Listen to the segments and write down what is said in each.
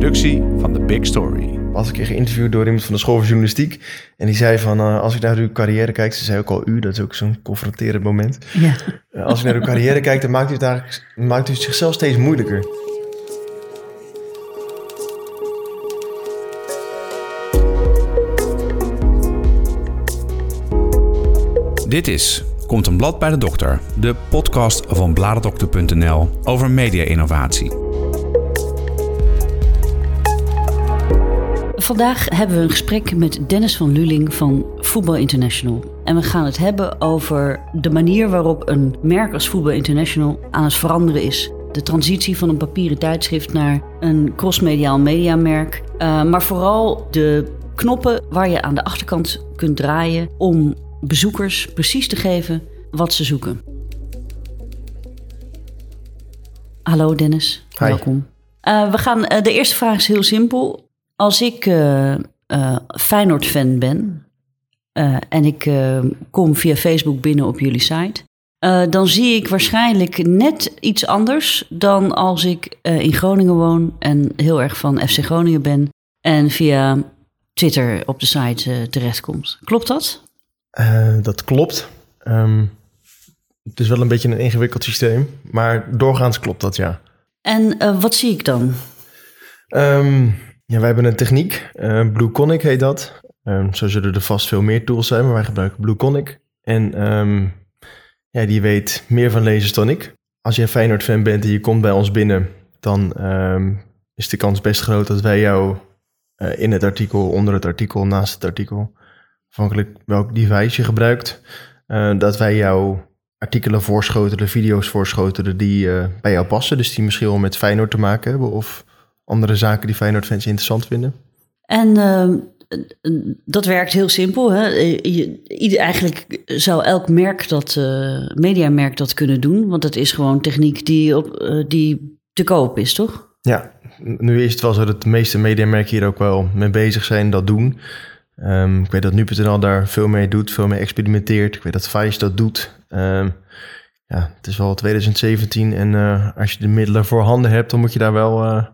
productie van The Big Story. was ik keer geïnterviewd door iemand van de school van journalistiek. En die zei van, eh, als ik naar uw carrière kijk... Ze zei ook al u, dat is ook zo'n confronterend moment. Ja. Eh, als ik naar uw carrière kijk, dan maakt u maakt u het zichzelf steeds moeilijker. Dit is Komt een blad bij de dokter, de podcast van bladerdokter.nl over media-innovatie. Vandaag hebben we een gesprek met Dennis van Luling van Voetbal International. En we gaan het hebben over de manier waarop een merk als Voetbal International aan het veranderen is. De transitie van een papieren tijdschrift naar een crossmediaal mediamerk. Uh, maar vooral de knoppen waar je aan de achterkant kunt draaien om bezoekers precies te geven wat ze zoeken. Hallo Dennis, Hi. welkom. Uh, we gaan, uh, de eerste vraag is heel simpel. Als ik uh, Feyenoord-fan ben en ik kom via Facebook binnen op jullie site, dan zie ik waarschijnlijk net iets anders dan als ik in Groningen woon en heel erg van FC Groningen ben en via Twitter op de site terechtkomt. Klopt dat? Uh, dat klopt. Um, het is wel een beetje een ingewikkeld systeem, maar doorgaans klopt dat, ja. En uh, wat zie ik dan? Um, ja, wij hebben een techniek, uh, Blue Conic heet dat. Um, zo zullen er vast veel meer tools zijn, maar wij gebruiken Blue Conic. En ja, die weet meer van lezers dan ik. Als je een Feyenoord-fan bent en je komt bij ons binnen, dan is de kans best groot dat wij jou uh, in het artikel, onder het artikel, naast het artikel afhankelijk welk device je gebruikt, uh, dat wij jouw artikelen voorschotelen, video's voorschotelen die bij jou passen. Dus die misschien wel met Feyenoord te maken hebben of andere zaken die Feyenoord-fans interessant vinden. En uh, dat werkt heel simpel. Hè? Je, eigenlijk zou elk merk dat, mediamerk dat kunnen doen, want dat is gewoon techniek die, op, die te koop is, toch? Ja, nu is het wel zo dat de meeste mediamerken hier ook wel mee bezig zijn dat doen. Um, ik weet dat nu.nl daar veel mee doet, veel mee experimenteert. Ik weet dat Vice dat doet. Um, ja, het is wel 2017 en uh, als je de middelen voor handen hebt, dan moet je daar wel uh,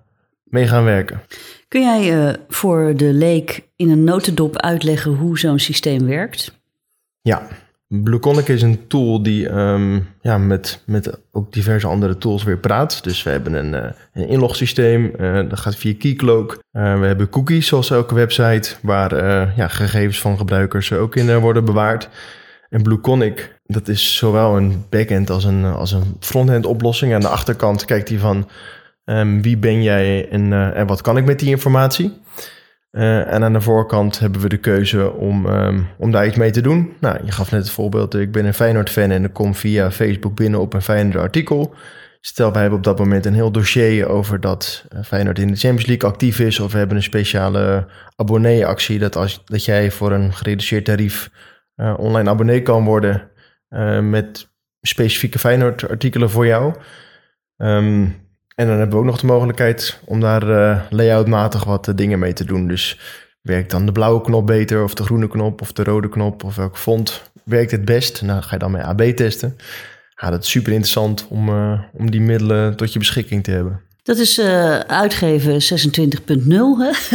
mee gaan werken. Kun jij uh, voor de leek in een notendop uitleggen hoe zo'n systeem werkt? Ja, Blueconic is een tool die um, ja, met, met ook diverse andere tools weer praat. Dus we hebben een, uh, een inlogsysteem, uh, dat gaat via Keycloak. Uh, we hebben cookies zoals elke website, waar ja, gegevens van gebruikers ook in worden bewaard. En Blueconic, dat is zowel een backend als een, als een frontend oplossing. Aan de achterkant kijkt hij van um, wie ben jij en, en wat kan ik met die informatie. Uh, en aan de voorkant hebben we de keuze om, um, om daar iets mee te doen. Nou, je gaf net het voorbeeld, ik ben een Feyenoord-fan en ik kom via Facebook binnen op een Feyenoord artikel. Stel, wij hebben op dat moment een heel dossier over dat Feyenoord in de Champions League actief is. Of we hebben een speciale abonnee-actie dat, als, dat jij voor een gereduceerd tarief online abonnee kan worden met specifieke Feyenoord-artikelen voor jou. Um, en dan hebben we ook nog de mogelijkheid om daar uh, layoutmatig wat uh, dingen mee te doen. Dus werkt dan de blauwe knop beter of de groene knop of de rode knop of welke font werkt het best? Nou, ga je dan met AB testen. Ja, dat is super interessant om, uh, om die middelen tot je beschikking te hebben. Dat is uitgeven 26.0,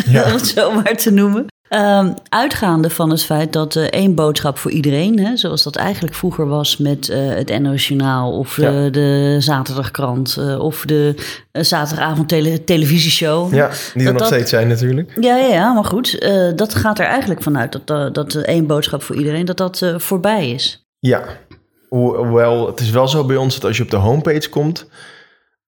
ja. om het zo maar te noemen. Um, uitgaande van het feit dat uh, één boodschap voor iedereen, hè, zoals dat eigenlijk vroeger was met uh, het NOS Journaal of ja. de, de zaterdagkrant of de zaterdagavond tele televisieshow. Ja, die er nog dat, steeds zijn natuurlijk. Ja, ja, ja maar goed, dat gaat er eigenlijk vanuit dat, dat één boodschap voor iedereen, dat dat voorbij is. Ja, hoewel het is wel zo bij ons dat als je op de homepage komt,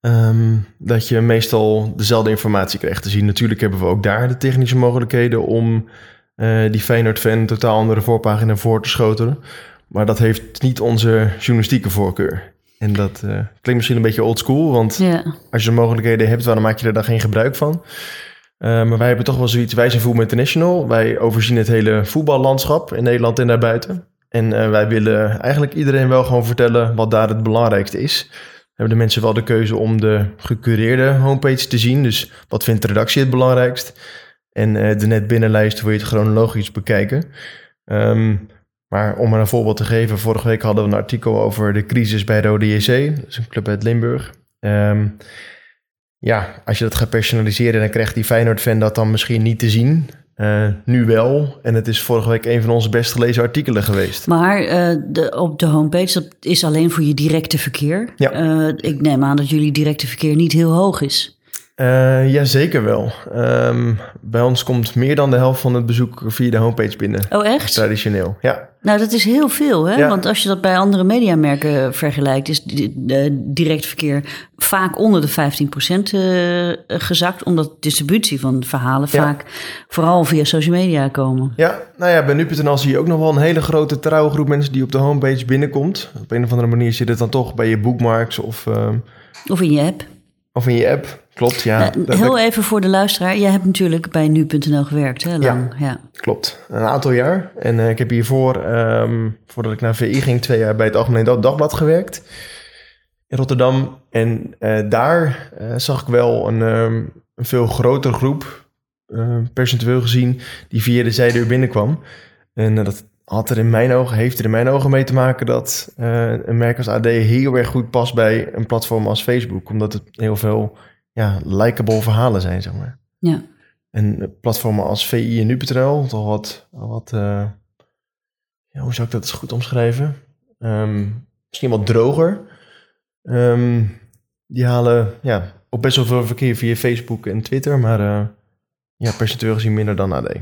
Um, dat je meestal dezelfde informatie krijgt te zien. Natuurlijk hebben we ook daar de technische mogelijkheden om uh, die Feyenoord-fan een totaal andere voorpagina voor te schotelen. Maar dat heeft niet onze journalistieke voorkeur. En dat uh, klinkt misschien een beetje oldschool, want als je de mogelijkheden hebt, dan maak je er dan geen gebruik van. Uh, maar wij hebben toch wel zoiets, wij zijn Voetbal International. Wij overzien het hele voetballandschap in Nederland en daarbuiten. En wij willen eigenlijk iedereen wel gewoon vertellen wat daar het belangrijkste is hebben de mensen wel de keuze om de gecureerde homepage te zien. Dus wat vindt de redactie het belangrijkst? En uh, de net binnenlijst wil je het chronologisch bekijken. Um, maar om maar een voorbeeld te geven, vorige week hadden we een artikel over de crisis bij Rode JC. Dat is een club uit Limburg. Um, ja, als je dat gaat personaliseren, dan krijgt die Feyenoord-fan dat dan misschien niet te zien. Uh, nu wel. En het is vorige week een van onze best gelezen artikelen geweest. Maar uh, de, op de homepage, dat is alleen voor je directe verkeer. Ja. Uh, ik neem aan dat jullie directe verkeer niet heel hoog is. Uh, ja, zeker wel. Um, bij ons komt meer dan de helft van het bezoek via de homepage binnen. Oh, echt? Traditioneel, ja. Nou, dat is heel veel, hè? Ja. Want als je dat bij andere mediamerken vergelijkt, is direct verkeer vaak onder de 15% uh, gezakt, omdat distributie van verhalen Ja. vaak vooral via social media komen. Ja, nou ja, bij nu.nl zie je ook nog wel een hele grote trouwe groep mensen die op de homepage binnenkomt. Op een of andere manier zit het dan toch bij je bookmarks of, um, Of in je app. of in je app. Klopt, ja. Uh, heel even voor de luisteraar. Jij hebt natuurlijk bij nu.nl gewerkt, hè? Lang. Ja. Klopt, een aantal jaar. En eh, ik heb hiervoor, ehm, voordat ik naar VI ging, twee jaar bij het Algemeen Dag- Dagblad gewerkt in Rotterdam. En eh, daar eh, zag ik wel een, ehm, een veel grotere groep, eh, percentueel gezien, die via de zijdeur binnenkwam. En dat had er in mijn ogen, heeft er in mijn ogen mee te maken dat een merk als AD heel erg goed past bij een platform als Facebook. Omdat het heel veel ja, likable verhalen zijn, zeg maar. ja. En platformen als VI en nu.nl, toch wat, wat eh, ja, hoe zou ik dat eens goed omschrijven? Ehm, misschien wat droger. Ehm, die halen ja, ook best wel veel verkeer via Facebook en Twitter, maar eh, ja, percentueel gezien minder dan AD.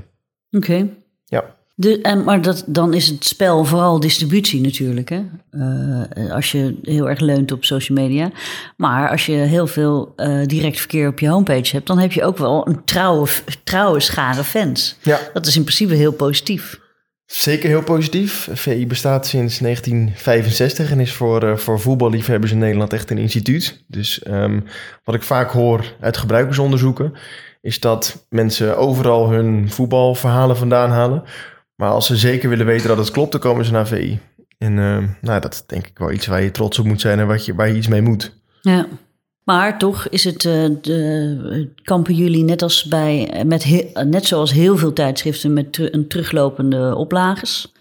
Oké. Ja. De, en, maar dat, dan is het spel vooral distributie natuurlijk. Hè? Eh, als je heel erg leunt op social media. Maar als je heel veel eh, direct verkeer op je homepage hebt, dan heb je ook wel een trouwe, trouwe schare fans. Ja, Dat is in principe heel positief. zeker heel positief. VI bestaat sinds 1965 en is voor, eh, voor voetballiefhebbers in Nederland echt een instituut. Dus ehm, wat ik vaak hoor uit gebruikersonderzoeken, is dat mensen overal hun voetbalverhalen vandaan halen. Maar als ze zeker willen weten dat het klopt, dan komen ze naar VI. En eh, nou, dat is denk ik wel iets waar je trots op moet zijn en wat je, waar je iets mee moet. Ja. Maar toch is het, eh, de, kampen jullie net, als bij, met he- net zoals heel veel tijdschriften met een teruglopende oplages.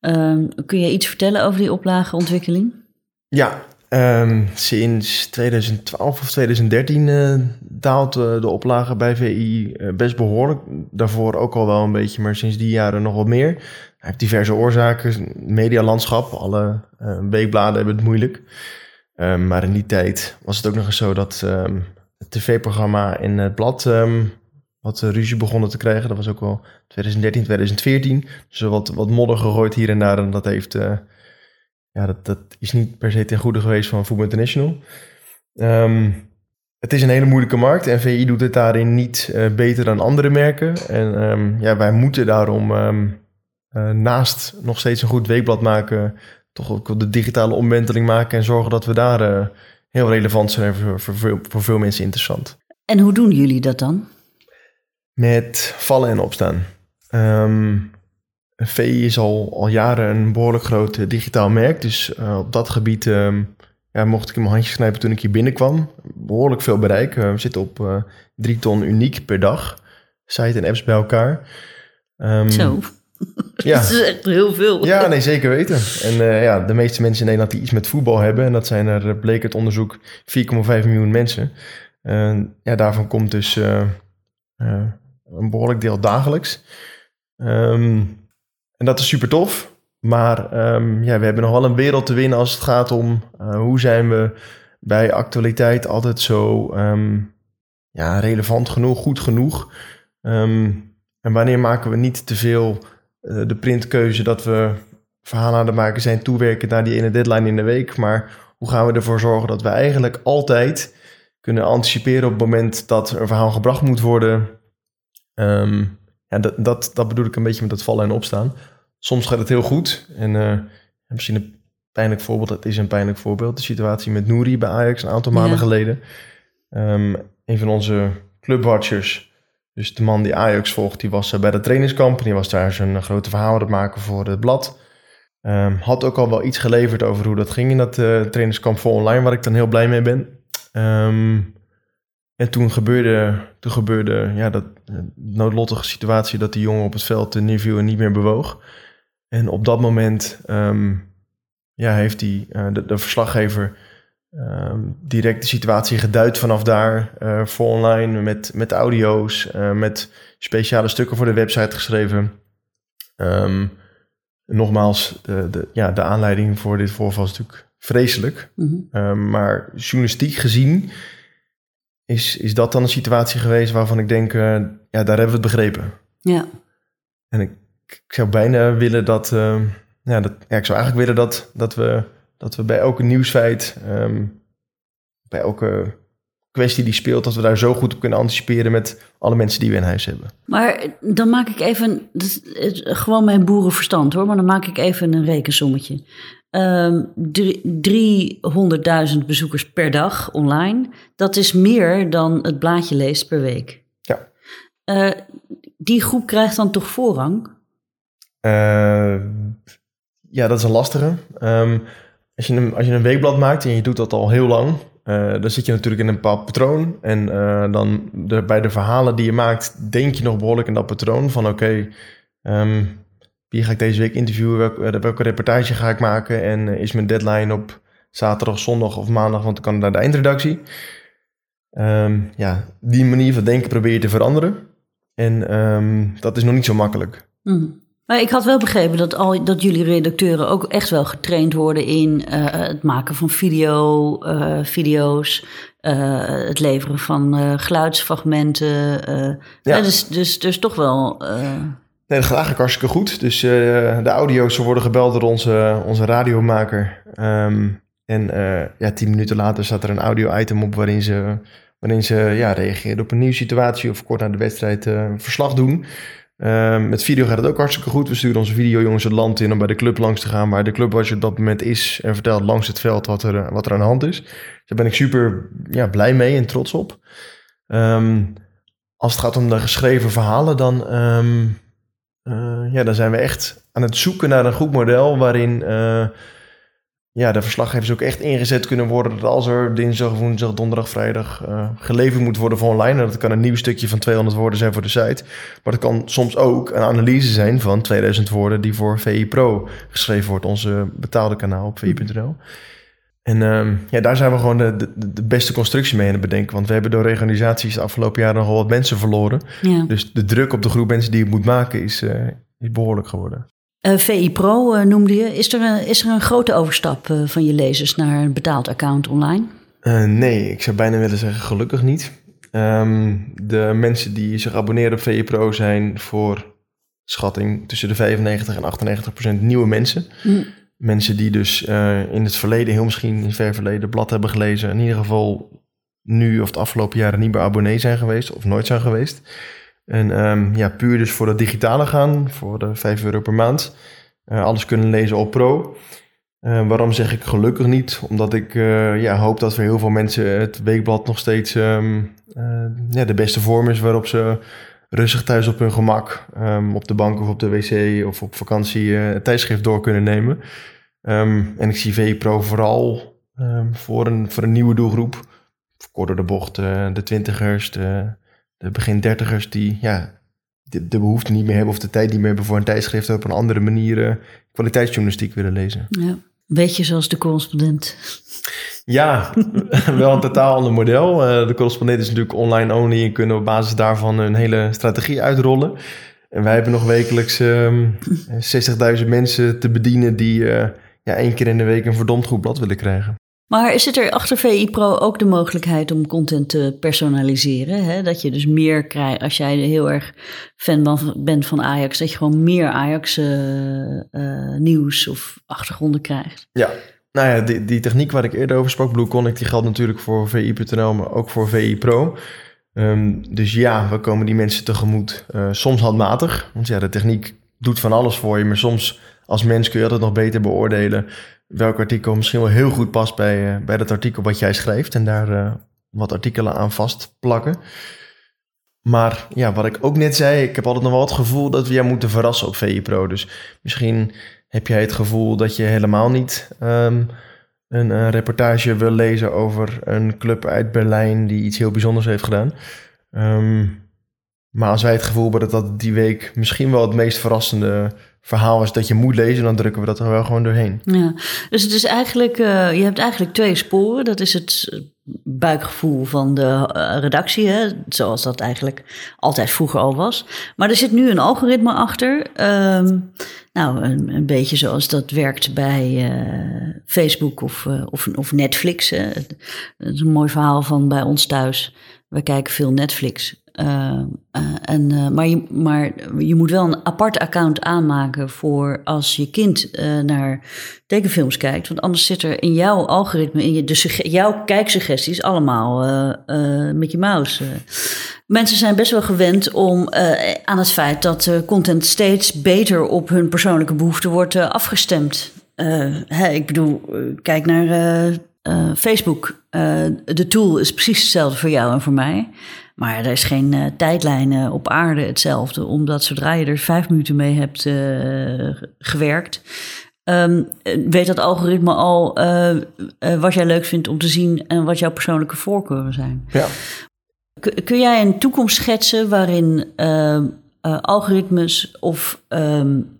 Ehm, kun je iets vertellen over die oplageontwikkeling? Ja, ehm, sinds 2012 of 2013 eh, daalt eh, de oplage bij VI eh, best behoorlijk. Daarvoor ook al wel een beetje, maar sinds die jaren nog wat meer. Hij heeft diverse oorzaken. Medialandschap, alle weekbladen hebben het moeilijk. Ehm, maar in die tijd was het ook nog eens zo dat ehm, het tv-programma en het blad wat ruzie begonnen te krijgen. Dat was ook wel 2013, 2014. Dus wat, wat modder gegooid hier en daar. En dat heeft... ja, dat, dat is niet per se ten goede geweest van Voetbal International. Ehm, het is een hele moeilijke markt en VI doet het daarin niet eh, beter dan andere merken. En ehm, ja, wij moeten daarom ehm, eh, naast nog steeds een goed weekblad maken, toch ook de digitale omwenteling maken en zorgen dat we daar eh, heel relevant zijn en voor, voor, veel- voor veel mensen interessant. En hoe doen jullie dat dan? Met vallen en opstaan. VI is al, al jaren een behoorlijk groot eh, digitaal merk. Dus eh, op dat gebied ehm, ja, mocht ik in mijn handjes knijpen toen ik hier binnenkwam. Behoorlijk veel bereik. Eh, we zitten op drie ton uniek per dag. Site en apps bij elkaar. Ehm, Zo, Ja. dat is echt heel veel. Ja, nee, zeker weten. En ja, de meeste mensen in Nederland die iets met voetbal hebben, en dat zijn er, bleek het onderzoek, 4,5 miljoen mensen. Eh, ja, daarvan komt dus een behoorlijk deel dagelijks. Ehm, en dat is super tof. Maar ehm, ja, we hebben nog wel een wereld te winnen als het gaat om eh, hoe zijn we bij actualiteit altijd zo ehm, ja, relevant genoeg, goed genoeg. Ehm, en wanneer maken we niet te veel eh, de printkeuze dat we verhalen aan het maken zijn toewerken naar die ene deadline in de week. Maar hoe gaan we ervoor zorgen dat we eigenlijk altijd kunnen anticiperen op het moment dat een verhaal gebracht moet worden. Ehm, ja, dat, dat, dat bedoel ik een beetje met dat vallen en opstaan. Soms gaat het heel goed. En eh, misschien een pijnlijk voorbeeld, dat is een pijnlijk voorbeeld. De situatie met Nouri bij Ajax een aantal maanden Ja. geleden. Ehm, een van onze clubwatchers, dus de man die Ajax volgt, die was eh, bij de trainingskamp. En die was daar zijn grote verhaal aan het maken voor het blad. Ehm, had ook al wel iets geleverd over hoe dat ging in dat eh, trainingskamp voor online, waar ik dan heel blij mee ben. Ehm, en toen gebeurde, toen gebeurde ja, dat eh, noodlottige situatie dat die jongen op het veld de neerviel en niet meer bewoog. En op dat moment ehm, ja, heeft die, eh, de, de verslaggever ehm, direct de situatie geduid vanaf daar eh, voor online met, met audio's, met speciale stukken voor de website geschreven. Ehm, nogmaals, de, de, ja, de aanleiding voor dit voorval is natuurlijk vreselijk. Mhm. Maar journalistiek gezien is, is dat dan een situatie geweest waarvan ik denk, eh, ja, daar hebben we het begrepen. Ja. En ik, ik zou bijna willen dat, ehm, ja, dat, ja, ik zou eigenlijk willen dat, dat, we, dat we bij elke nieuwsfeit, ehm, bij elke kwestie die speelt, dat we daar zo goed op kunnen anticiperen met alle mensen die we in huis hebben. Maar dan maak ik even, dat is gewoon mijn boerenverstand hoor, maar dan maak ik even een rekensommetje. Ehm, drie- 300.000 bezoekers per dag online, dat is meer dan het blaadje leest per week. Ja. Eh, die groep krijgt dan toch voorrang? Eh, ja, dat is een lastige. Ehm, als, je een, als je een weekblad maakt en je doet dat al heel lang, eh, dan zit je natuurlijk in een bepaald patroon. En eh, dan bij de verhalen die je maakt, denk je nog behoorlijk in dat patroon van oké, ehm, wie ga ik deze week interviewen, welke, eh, welke reportage ga ik maken en is mijn deadline op zaterdag, zondag of maandag, want dan kan naar de eindredactie. Ehm, ja, die manier van denken probeer je te veranderen. En ehm, dat is nog niet zo makkelijk. Mhm. Maar ik had wel begrepen dat, al, dat jullie redacteuren ook echt wel getraind worden in eh, het maken van video, eh, video's, eh, het leveren van geluidsfragmenten. Ja. Dus, dus, dus toch wel. Nee, dat gaat eigenlijk hartstikke goed. Dus de audio's worden gebeld door onze, onze radiomaker. Ehm, en ja, tien minuten later staat er een audio-item op waarin ze, waarin ze ja, reageren op een nieuwe situatie of kort na de wedstrijd verslag doen. Ehm, met video gaat het ook hartstikke goed. We sturen onze videojongens het land in om bij de club langs te gaan waar de clubwatcher op dat moment is en vertelt langs het veld wat er, eh, wat er aan de hand is. Daar ben ik super ja, blij mee en trots op. Ehm, als het gaat om de geschreven verhalen, dan, ehm, eh, ja, dan zijn we echt aan het zoeken naar een goed model waarin eh, ja, de verslaggevers ook echt ingezet kunnen worden. Dat als er dinsdag, woensdag, donderdag, vrijdag eh, geleverd moet worden voor online. En dat kan een nieuw stukje van 200 woorden zijn voor de site. Maar dat kan soms ook een analyse zijn van 2000 woorden die voor VI Pro geschreven wordt. Onze betaalde kanaal op vi.nl. En ehm, ja, daar zijn we gewoon de, de, de beste constructie mee aan het bedenken. Want we hebben door organisaties de afgelopen jaren nogal wat mensen verloren. ja. Dus de druk op de groep mensen die het moet maken is, eh, is behoorlijk geworden. Eh, VI Pro eh, noemde je. Is er, een, is er een grote overstap eh, van je lezers naar een betaald account online? Nee, ik zou bijna willen zeggen gelukkig niet. Ehm, de mensen die zich abonneren op VE Pro zijn voor schatting tussen de 95 en 98 procent nieuwe mensen. Hm. Mensen die dus in het verleden, heel misschien in het ver verleden, blad hebben gelezen. In ieder geval nu of de afgelopen jaren niet meer abonnee zijn geweest of nooit zijn geweest. En ehm, ja, puur dus voor het digitale gaan, voor de 5 euro per maand. Eh, alles kunnen lezen op Pro. Eh, waarom zeg ik gelukkig niet? Omdat ik eh, ja, hoop dat voor heel veel mensen het weekblad nog steeds ehm, eh, ja, de beste vorm is waarop ze rustig thuis op hun gemak, ehm, op de bank of op de wc of op vakantie het tijdschrift door kunnen nemen. Ehm, en ik zie VPRO vooral ehm, voor, een, voor een nieuwe doelgroep, kort de bocht, de twintigers, de, de begin dertigers die ja, de, de behoefte niet meer hebben of de tijd niet meer hebben voor een tijdschrift op een andere manier eh, kwaliteitsjournalistiek willen lezen. Ja. Beetje zoals de correspondent. Ja, wel een totaal ander model. Eh, de correspondent is natuurlijk online only en kunnen op basis daarvan een hele strategie uitrollen. En wij hebben nog wekelijks ehm 60.000 mensen te bedienen die eh, ja, één keer in de week een verdomd goed blad willen krijgen. Maar zit er achter VI Pro ook de mogelijkheid om content te personaliseren? Hè? Dat je dus meer krijgt, als jij heel erg fan bent van Ajax, dat je gewoon meer Ajax eh, eh, of achtergronden krijgt. Ja, nou ja, die, die techniek waar ik eerder over sprak, Blue Connect, die geldt natuurlijk voor VI.nl, maar ook voor VI Pro. Ehm, dus ja, we komen die mensen tegemoet. Eh, soms handmatig, want ja, de techniek doet van alles voor je, maar soms als mens kun je altijd nog beter beoordelen welk artikel misschien wel heel goed past bij, eh, bij dat artikel wat jij schrijft en daar eh, wat artikelen aan vastplakken. Maar ja, wat ik ook net zei, ik heb altijd nog wel het gevoel dat we jou moeten verrassen op VI Pro. Dus misschien heb jij het gevoel dat je helemaal niet ehm, een reportage wil lezen over een club uit Berlijn die iets heel bijzonders heeft gedaan. Ehm, maar als wij het gevoel hebben dat dat die week misschien wel het meest verrassende verhaal is dat je moet lezen, dan drukken we dat er wel gewoon doorheen. Ja, dus het is eigenlijk, uh, je hebt eigenlijk twee sporen. Dat is het buikgevoel van de uh, redactie, hè? zoals dat eigenlijk altijd vroeger al was. Maar er zit nu een algoritme achter. Um, nou, een, beetje zoals dat werkt bij uh, Facebook of, of, of, Netflix. Hè? Het is een mooi verhaal van bij ons thuis. We kijken veel Netflix. Uh, en, uh, maar, je, maar je moet wel een apart account aanmaken voor als je kind naar tekenfilms kijkt. Want anders zit er in jouw algoritme, in je, dus jouw kijksuggesties allemaal met je mouse. Mensen zijn best wel gewend om aan het feit dat content steeds beter op hun persoonlijke behoeften wordt afgestemd. Ik bedoel, kijk naar Facebook. de tool is precies hetzelfde voor jou en voor mij. Maar er is geen uh, tijdlijn op aarde hetzelfde, omdat zodra je er vijf minuten mee hebt uh, gewerkt, um, weet dat algoritme al wat jij leuk vindt om te zien en wat jouw persoonlijke voorkeuren zijn. Ja. Kun jij een toekomst schetsen waarin ehm, algoritmes of um,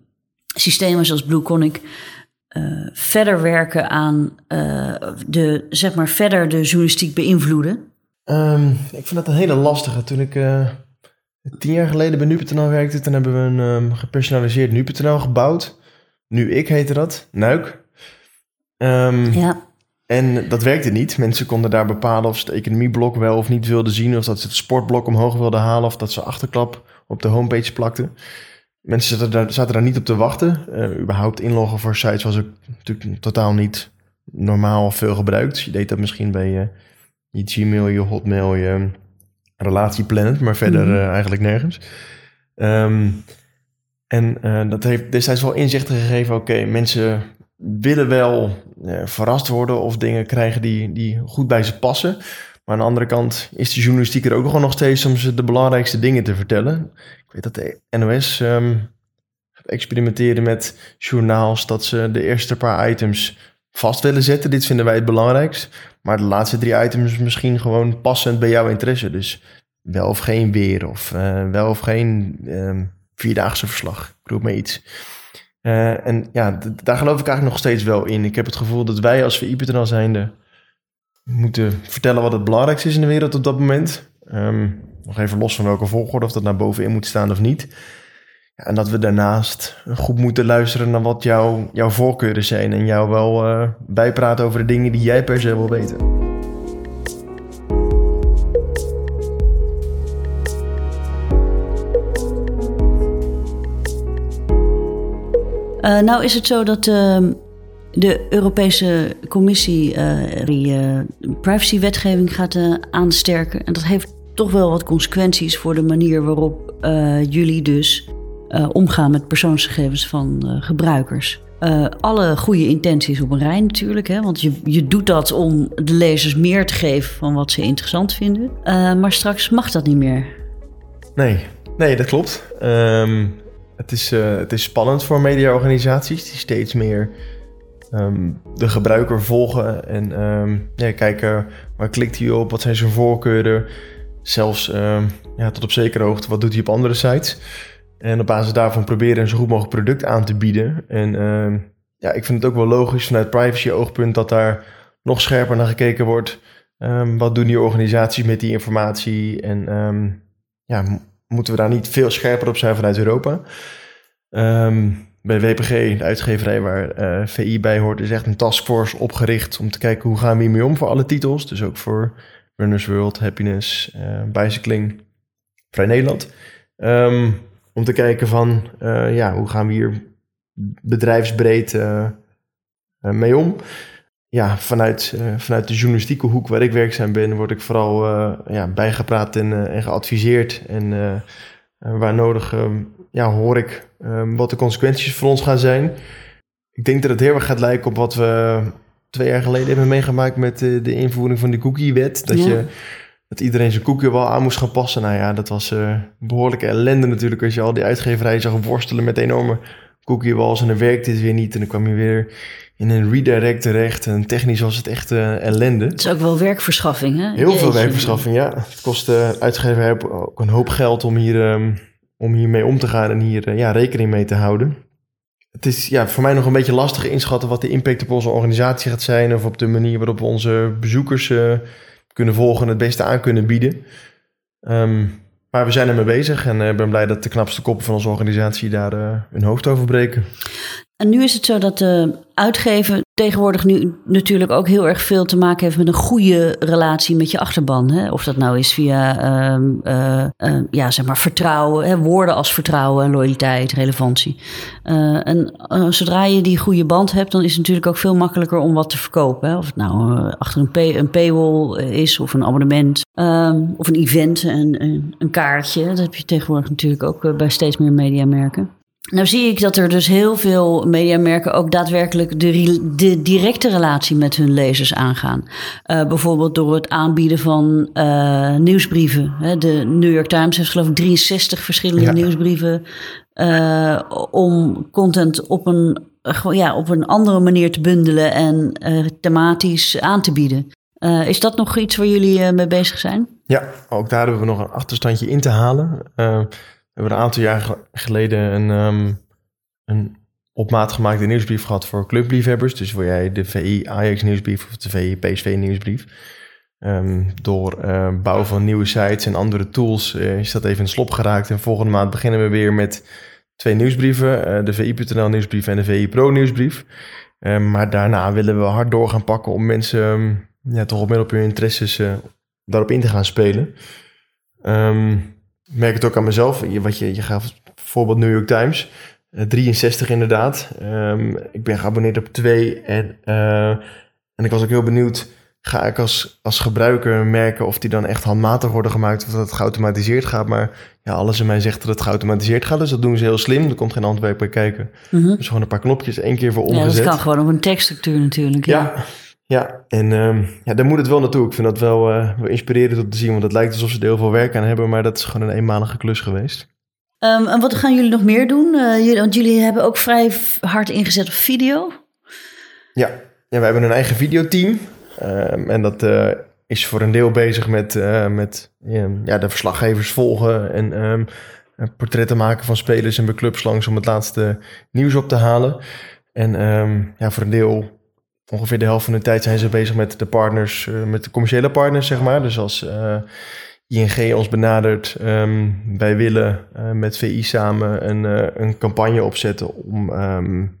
systemen zoals Blue Conic verder werken aan de, zeg maar, verder de journalistiek beïnvloeden? Um, ik vind dat een hele lastige. Toen ik uh, tien jaar geleden bij Nu.nl werkte, toen hebben we een um, gepersonaliseerd Nu.nl gebouwd. Nu ik heette dat, Nuik. Um, ja. En dat werkte niet. Mensen konden daar bepalen of ze het economieblok wel of niet wilden zien. Of dat ze het sportblok omhoog wilden halen. Of dat ze achterklap op de homepage plakten. Mensen zaten daar, zaten daar niet op te wachten. Uh, überhaupt inloggen voor sites was ook natuurlijk totaal niet normaal veel gebruikt. Je deed dat misschien bij... Uh, je Gmail, je Hotmail, je relatieplanet, maar verder mm -hmm. eigenlijk nergens. Um, en uh, dat heeft destijds wel inzichten gegeven. Oké, okay, mensen willen wel uh, verrast worden of dingen krijgen die, die goed bij ze passen. Maar aan de andere kant is de journalistiek er ook gewoon nog steeds om ze de belangrijkste dingen te vertellen. Ik weet dat de NOS um, experimenteren met journaals, dat ze de eerste paar items vast willen zetten. Dit vinden wij het belangrijkst. Maar de laatste drie items misschien gewoon passend bij jouw interesse. Dus wel of geen weer of uh, wel of geen uh, vierdaagse verslag. Ik roep maar iets. Uh, en ja, daar geloof ik eigenlijk nog steeds wel in. Ik heb het gevoel dat wij als VI.nl zijnde moeten vertellen wat het belangrijkste is in de wereld op dat moment. Um, nog even los van welke volgorde, of dat naar bovenin moet staan of niet. En dat we daarnaast goed moeten luisteren naar wat jouw, jouw voorkeuren zijn. En jou wel uh, bijpraten over de dingen die jij per se wil weten. Uh, nou is het zo dat uh, de Europese Commissie die privacywetgeving gaat aansterken. En dat heeft toch wel wat consequenties voor de manier waarop jullie dus uh, omgaan met persoonsgegevens van uh, gebruikers. Uh, alle goede intenties op een rij natuurlijk, hè, want je, je doet dat om de lezers meer te geven van wat ze interessant vinden. maar straks mag dat niet meer. Nee, nee dat klopt. Um, het, is, het is spannend voor mediaorganisaties die steeds meer um, de gebruiker volgen en um, ja, kijken waar klikt hij op, wat zijn zijn voorkeuren. Zelfs ja, tot op zekere hoogte, wat doet hij op andere sites. En op basis daarvan proberen een zo goed mogelijk product aan te bieden. En uh, ja, ik vind het ook wel logisch vanuit privacy-oogpunt dat daar nog scherper naar gekeken wordt. Um, wat doen die organisaties met die informatie? En um, ja, moeten we daar niet veel scherper op zijn vanuit Europa? Bij WPG, de uitgeverij waar eh, VI bij hoort, is echt een taskforce opgericht om te kijken hoe gaan we hiermee om voor alle titels. Dus ook voor Runners World, Happiness, uh, Bicycling, Vrij Nederland. Um, om te kijken van, uh, ja, hoe gaan we hier bedrijfsbreed uh, mee om? Ja, vanuit, vanuit de journalistieke hoek waar ik werkzaam ben, word ik vooral ja, bijgepraat en, en geadviseerd. En waar nodig ehm, ja, hoor ik um, wat de consequenties voor ons gaan zijn. Ik denk dat het heel erg gaat lijken op wat we twee jaar geleden hebben meegemaakt met de invoering van de cookie-wet. Dat je dat iedereen zijn koekje wel aan moest gaan passen. Nou ja, dat was uh, behoorlijke ellende natuurlijk. Als je al die uitgeverijen zag worstelen met enorme cookiewalls en dan werkte het weer niet. En dan kwam je weer in een redirect terecht. En technisch was het echt uh, ellende. Het is ook wel werkverschaffing, hè? Heel veel werkverschaffing, ja. Het kost de uh, uitgeverij ook een hoop geld om, hier, um, om hiermee om te gaan en hier uh, ja, rekening mee te houden. het is ja, voor mij nog een beetje lastig inschatten wat de impact op onze organisatie gaat zijn. Of op de manier waarop we onze bezoekers kunnen volgen en het beste aan kunnen bieden. Um, maar we zijn ermee bezig en ik ben blij dat de knapste koppen van onze organisatie daar uh, hun hoofd over breken. En nu is het zo dat de uitgever tegenwoordig nu natuurlijk ook heel erg veel te maken heeft met een goede relatie met je achterban. Hè? Of dat nou is via uh, uh, ja, zeg maar vertrouwen, hè? woorden als vertrouwen, loyaliteit, relevantie. Uh, en zodra je die goede band hebt, dan is het natuurlijk ook veel makkelijker om wat te verkopen. Hè? Of het nou achter een, pay, een paywall is of een abonnement ehm, of een event, een, een, een, kaartje. Dat heb je tegenwoordig natuurlijk ook bij steeds meer mediamerken. Nou zie ik dat er dus heel veel mediamerken ook daadwerkelijk de, de directe relatie met hun lezers aangaan. Uh, bijvoorbeeld door het aanbieden van uh, nieuwsbrieven. De New York Times heeft geloof ik 63 verschillende ja. nieuwsbrieven uh, om content op een, ja, op een andere manier te bundelen en thematisch aan te bieden. is dat nog iets waar jullie mee bezig zijn? Ja, ook daar hebben we nog een achterstandje in te halen hebben een aantal jaar geleden een, um, een op maat gemaakte nieuwsbrief gehad voor clubliefhebbers. Dus voor jij de VI Ajax nieuwsbrief of de VI PSV nieuwsbrief. Um, door uh, bouw van nieuwe sites en andere tools uh, is dat even in slop geraakt. En volgende maand beginnen we weer met twee nieuwsbrieven. Uh, de VI.nl nieuwsbrief en de VI Pro nieuwsbrief. Maar daarna willen we hard door gaan pakken om mensen ja, toch op middel op hun interesses daarop in te gaan spelen. Um, merk het ook aan mezelf. Je, wat je, je gaf bijvoorbeeld New York Times. 63 eh, inderdaad. Um, ik ben geabonneerd op twee. En, uh, en ik was ook heel benieuwd. Ga ik als, als gebruiker merken of die dan echt handmatig worden gemaakt of dat het geautomatiseerd gaat. Maar ja, alles in mij zegt dat het geautomatiseerd gaat. Dus dat doen ze heel slim. Er komt geen handwerk bij kijken. Mm -hmm. Dus gewoon een paar knopjes één keer voor omgezet. Ja, dat kan gewoon op een tekststructuur natuurlijk. Ja, ja. Ja, en um, ja, daar moet het wel naartoe. Ik vind dat wel, uh, wel inspirerend om te zien, want het lijkt alsof ze er heel veel werk aan hebben, maar dat is gewoon een eenmalige klus geweest. Um, en wat gaan jullie nog meer doen? Uh, jullie, want jullie hebben ook vrij hard ingezet op video. Ja, ja we hebben een eigen videoteam. Um, en dat uh, is voor een deel bezig met, met ja, de verslaggevers volgen en portretten maken van spelers en bij clubs langs om het laatste nieuws op te halen. En ja, voor een deel ongeveer de helft van de tijd zijn ze bezig met de partners, uh, met de commerciële partners, zeg maar. Dus als eh, ING ons benadert, um, wij willen uh, met VI samen een, een campagne opzetten om um,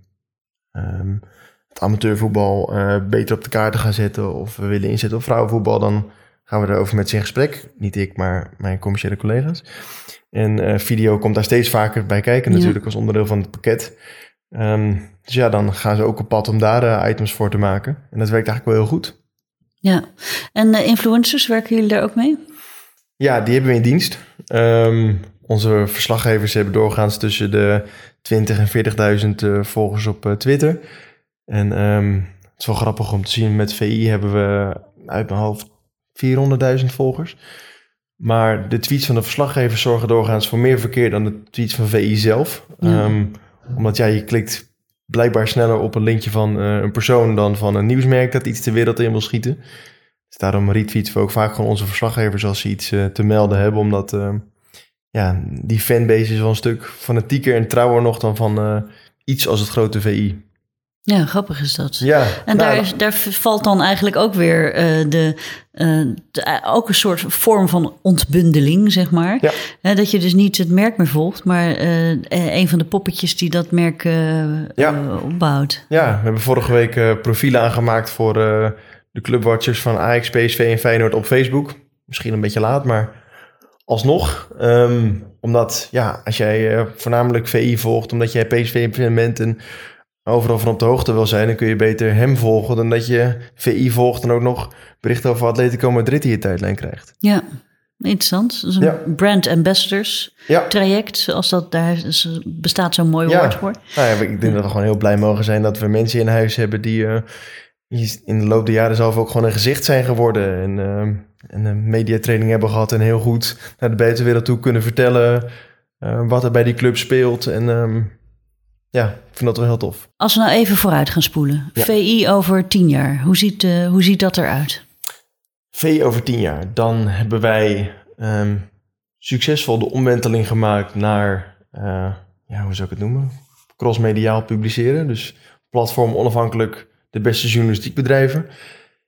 um, het amateurvoetbal beter op de kaart te gaan zetten. Of we willen inzetten op vrouwenvoetbal, dan gaan we erover met ze in gesprek. Niet ik, maar mijn commerciële collega's. En video komt daar steeds vaker bij kijken, natuurlijk, als onderdeel van het pakket. Um, dus ja, dan gaan ze ook op pad om daar uh, items voor te maken. En dat werkt eigenlijk wel heel goed. Ja, en uh, influencers, werken jullie daar ook mee? Ja, die hebben we in dienst. Um, onze verslaggevers hebben doorgaans tussen de 20 en 40.000 uh, volgers op Twitter. En um, het is wel grappig om te zien, met VI hebben we uit mijn hoofd 400.000 volgers. Maar de tweets van de verslaggevers zorgen doorgaans voor meer verkeer dan de tweets van VI zelf. Ja. Um, omdat ja, je klikt blijkbaar sneller op een linkje van uh, een persoon dan van een nieuwsmerk dat iets de wereld in wil schieten. Dus daarom retweeten we ook vaak gewoon onze verslaggevers als ze iets uh, te melden hebben. Omdat uh, ja, die fanbase is wel een stuk fanatieker en trouwer nog dan van iets als het grote VI. Ja, grappig is dat. Ja, en nou, daar, is, daar valt dan eigenlijk ook weer uh, de, uh, de, ook een soort vorm van ontbundeling, zeg maar. Ja. Uh, dat je dus niet het merk meer volgt, maar een van de poppetjes die dat merk ja. opbouwt. Ja, we hebben vorige week profielen aangemaakt voor de clubwatchers van Ajax, PSV en Feyenoord op Facebook. Misschien een beetje laat, maar alsnog. Um, omdat, ja, als jij voornamelijk VI volgt, omdat jij PSV bent en overal van op de hoogte wil zijn, dan kun je beter hem volgen dan dat je VI volgt en ook nog berichten over Atletico Madrid in je tijdlijn krijgt. Ja, interessant. Dat is een brand ambassadors ja. traject, als dat daar bestaat zo'n mooi woord voor. Nou ja, ik denk dat we gewoon heel blij mogen zijn dat we mensen in huis hebben die uh, in de loop der jaren zelf ook gewoon een gezicht zijn geworden en, uh, en een mediatraining hebben gehad en heel goed naar de buitenwereld toe kunnen vertellen uh, wat er bij die club speelt en um, ja, ik vind dat wel heel tof. Als we nou even vooruit gaan spoelen. VI over tien jaar, hoe ziet, uh, hoe ziet dat eruit? VI over tien jaar, dan hebben wij um, succesvol de omwenteling gemaakt naar, uh, ja, hoe zou ik het noemen? crossmediaal publiceren. Dus platform onafhankelijk de beste journalistiek bedrijven.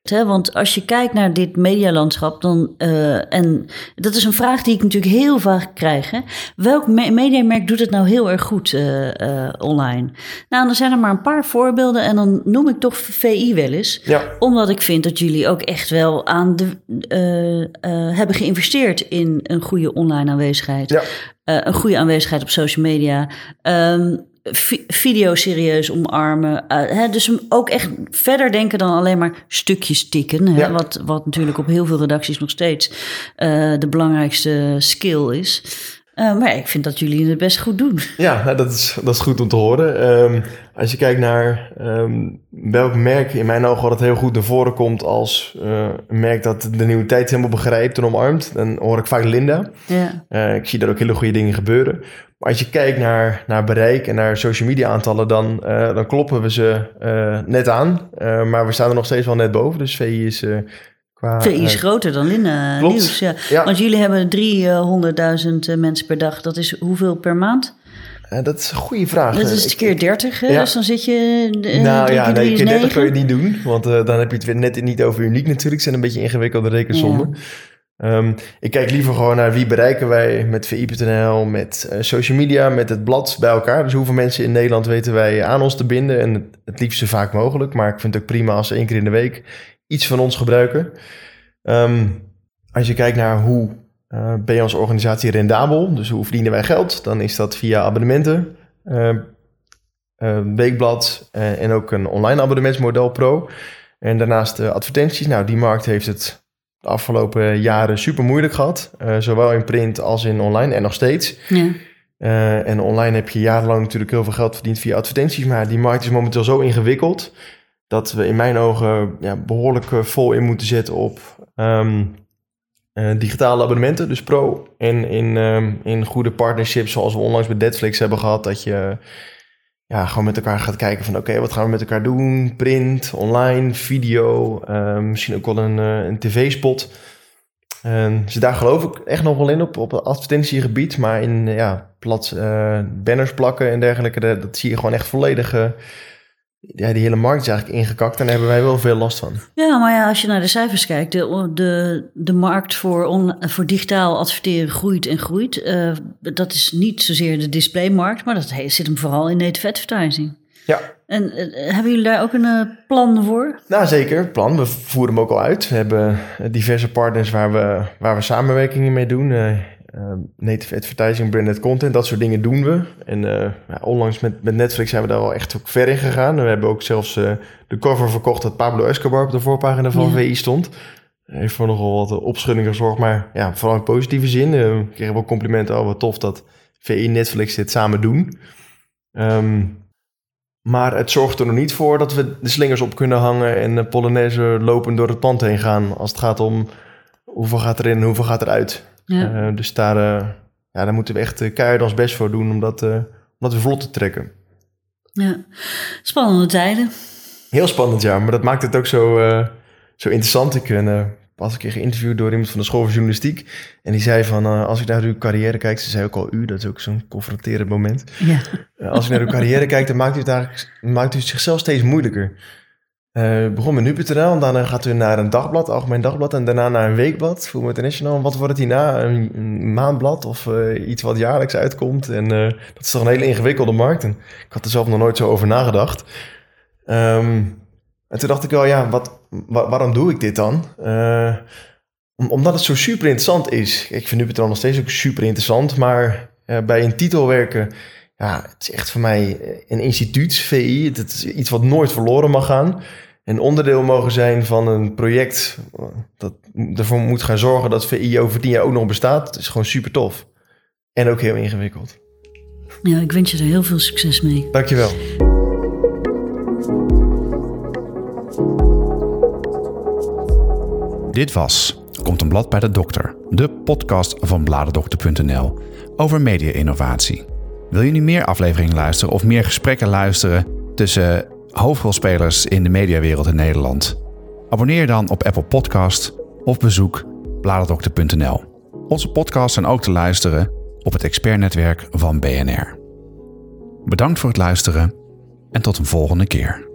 Want als je kijkt naar dit medialandschap, dan, uh, en dat is een vraag die ik natuurlijk heel vaak krijg. Hè? Welk me mediamerk doet het nou heel erg goed uh, uh, online? Nou, dan zijn er maar een paar voorbeelden en dan noem ik toch VI wel eens. Ja. Omdat ik vind dat jullie ook echt wel aan de, hebben geïnvesteerd in een goede online aanwezigheid. Ja. een goede aanwezigheid op social media. Um, video serieus omarmen. Uh, hè, dus ook echt verder denken dan alleen maar stukjes tikken. Hè, Ja. wat, wat natuurlijk op heel veel redacties nog steeds uh, de belangrijkste skill is. Uh, maar ik vind dat jullie het best goed doen. Ja, nou, dat, is, dat is goed om te horen. Um, als je kijkt naar um, welk merk in mijn ogen altijd heel goed naar voren komt als uh, een merk dat de nieuwe tijd helemaal begrijpt en omarmt, dan hoor ik vaak Linda. Ja. Uh, ik zie daar ook hele goede dingen gebeuren. Maar als je kijkt naar, naar bereik en naar social media aantallen, dan, uh, dan kloppen we ze uh, net aan. Uh, maar we staan er nog steeds wel net boven. Dus VI is qua... VI is groter dan klopt. Nieuws. Ja. Ja. Want jullie hebben 300.000 mensen per dag. Dat is hoeveel per maand? dat is een goede vraag. Dat is Ik- keer 30, hè? Ja. Dus dan zit je... Nou ja, nee, keer 30 kun je het niet doen. Want dan heb je het weer net niet over uniek natuurlijk. Het zijn een beetje ingewikkelde rekensommen. Um, ik kijk liever gewoon naar wie bereiken wij met VI.nl, met uh, social media, met het blad bij elkaar. Dus hoeveel mensen in Nederland weten wij aan ons te binden. En het, het liefst zo vaak mogelijk. Maar ik vind het ook prima als ze één keer in de week iets van ons gebruiken. Um, als je kijkt naar hoe uh, ben je als organisatie rendabel, dus hoe verdienen wij geld, dan is dat via abonnementen. Uh, weekblad uh, en ook een online abonnementsmodel pro. En daarnaast advertenties. Nou, die markt heeft het de afgelopen jaren super moeilijk gehad. Uh, zowel in print als in online en nog steeds. Ja. Uh, en online heb je jarenlang natuurlijk heel veel geld verdiend via advertenties. Maar die markt is momenteel zo ingewikkeld. dat we in mijn ogen ja, behoorlijk uh, vol in moeten zetten op. Um, digitale abonnementen, dus pro. En in, um, in goede partnerships, zoals we onlangs met Netflix hebben gehad. dat je ja, gewoon met elkaar gaat kijken van oké, wat gaan we met elkaar doen? Print, online, video, uh, misschien ook wel een, uh, een tv-spot. Uh, dus daar geloof ik echt nog wel in op, op het advertentiegebied. Maar in ja, plat, uh, banners plakken en dergelijke, dat, dat zie je gewoon echt volledig... Ja, die hele markt is eigenlijk ingekakt en daar hebben wij wel veel last van. Ja, maar ja, als je naar de cijfers kijkt, de, de, de markt voor, on, voor digitaal adverteren groeit en groeit. Uh, dat is niet zozeer de displaymarkt, maar dat zit hem vooral in native advertising. Ja. En uh, hebben jullie daar ook een uh, plan voor? Nou, zeker. Plan. We voeren hem ook al uit. We hebben diverse partners waar we, waar we samenwerkingen mee doen. Uh, native advertising, branded content, dat soort dingen doen we. En uh, ja, onlangs met, met Netflix zijn we daar wel echt ook ver in gegaan. We hebben ook zelfs uh, de cover verkocht dat Pablo Escobar op de voorpagina van ja. VI stond. Heeft voor nogal wat opschudding gezorgd, maar ja, vooral in positieve zin. Uh, we kregen wel complimenten, oh wat tof dat VI en Netflix dit samen doen. Um, maar het zorgt er nog niet voor dat we de slingers op kunnen hangen en de Polonaise lopen door het pand heen gaan. Als het gaat om hoeveel gaat erin en hoeveel gaat eruit. Ja. Uh, dus daar, uh, ja, daar moeten we echt uh, keihard ons best voor doen om dat, om dat weer vlot te trekken. Ja, spannende tijden. Heel spannend, ja. Maar dat maakt het ook zo, zo interessant. Ik ben pas een keer geïnterviewd door iemand van de school van journalistiek. En die zei van, als ik naar uw carrière kijk... Ze zei ook al u, dat is ook zo'n confronterend moment. Ja. als ik naar uw carrière kijk, dan maakt u het, maakt u het zichzelf steeds moeilijker. Uh, begon met nu.nl en daarna gaat u naar een dagblad, algemeen dagblad, en daarna naar een weekblad, Voetbal International. Wat wordt het hierna? Een, een maandblad of uh, iets wat jaarlijks uitkomt? En uh, dat is toch een hele ingewikkelde markt. En ik had er zelf nog nooit zo over nagedacht. Um, en toen dacht ik wel, ja, wat, wa waarom doe ik dit dan? Om, omdat het zo super interessant is. Ik vind nu.nl nog steeds ook super interessant, maar bij een titel werken ja, het is echt voor mij een instituut, VI. Het is iets wat nooit verloren mag gaan. En onderdeel mogen zijn van een project dat ervoor moet gaan zorgen dat VI over tien jaar ook nog bestaat. Het is gewoon super tof. En ook heel ingewikkeld. Ja, ik wens je er heel veel succes mee. Dankjewel. Dit was Komt een blad bij de dokter, de podcast van bladerdokter.nl over media-innovatie. Wil je nu meer afleveringen luisteren of meer gesprekken luisteren tussen hoofdrolspelers in de mediawereld in Nederland? Abonneer dan op Apple Podcast of bezoek bladerdokter.nl. Onze podcasts zijn ook te luisteren op het expertnetwerk van BNR. Bedankt voor het luisteren en tot een volgende keer.